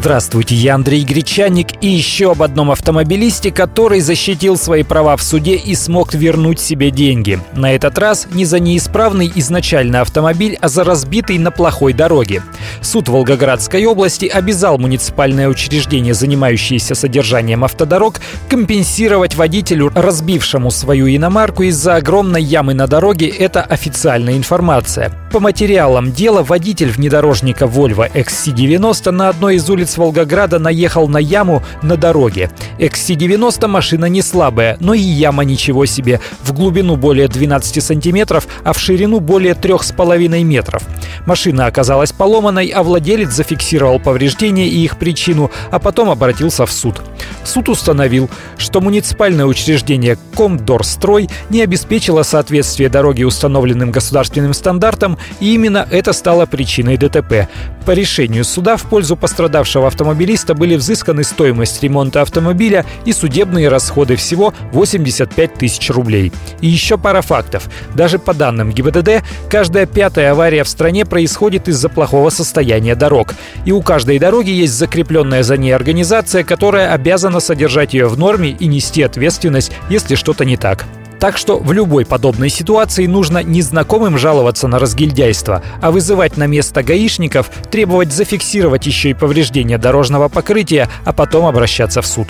Здравствуйте, я Андрей Гречаник и еще об одном автомобилисте, который защитил свои права в суде и смог вернуть себе деньги. На этот раз не за неисправный изначально автомобиль, а за разбитый на плохой дороге. Суд Волгоградской области обязал муниципальное учреждение, занимающееся содержанием автодорог, компенсировать водителю, разбившему свою иномарку из-за огромной ямы на дороге. Это официальная информация. По материалам дела водитель внедорожника Volvo XC90 на одной из улиц Волгограда наехал на яму на дороге. XC90 машина не слабая, но и яма ничего себе. В глубину более 12 сантиметров, а в ширину более 3,5 метров. Машина оказалась поломанной, а владелец зафиксировал повреждения и их причину, а потом обратился в суд. Суд установил, что муниципальное учреждение Комдорстрой не обеспечило соответствие дороги установленным государственным стандартам, и именно это стало причиной ДТП. По решению суда в пользу пострадавшего автомобилиста были взысканы стоимость ремонта автомобиля и судебные расходы всего 85 тысяч рублей. И еще пара фактов. Даже по данным ГИБДД, каждая пятая авария в стране происходит из-за плохого состояния дорог. И у каждой дороги есть закрепленная за ней организация, которая обязана содержать ее в норме и нести ответственность, если что-то не так. Так что в любой подобной ситуации нужно незнакомым жаловаться на разгильдяйство, а вызывать на место гаишников, требовать зафиксировать еще и повреждения дорожного покрытия, а потом обращаться в суд.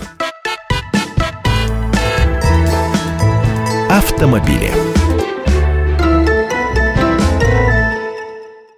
Автомобили.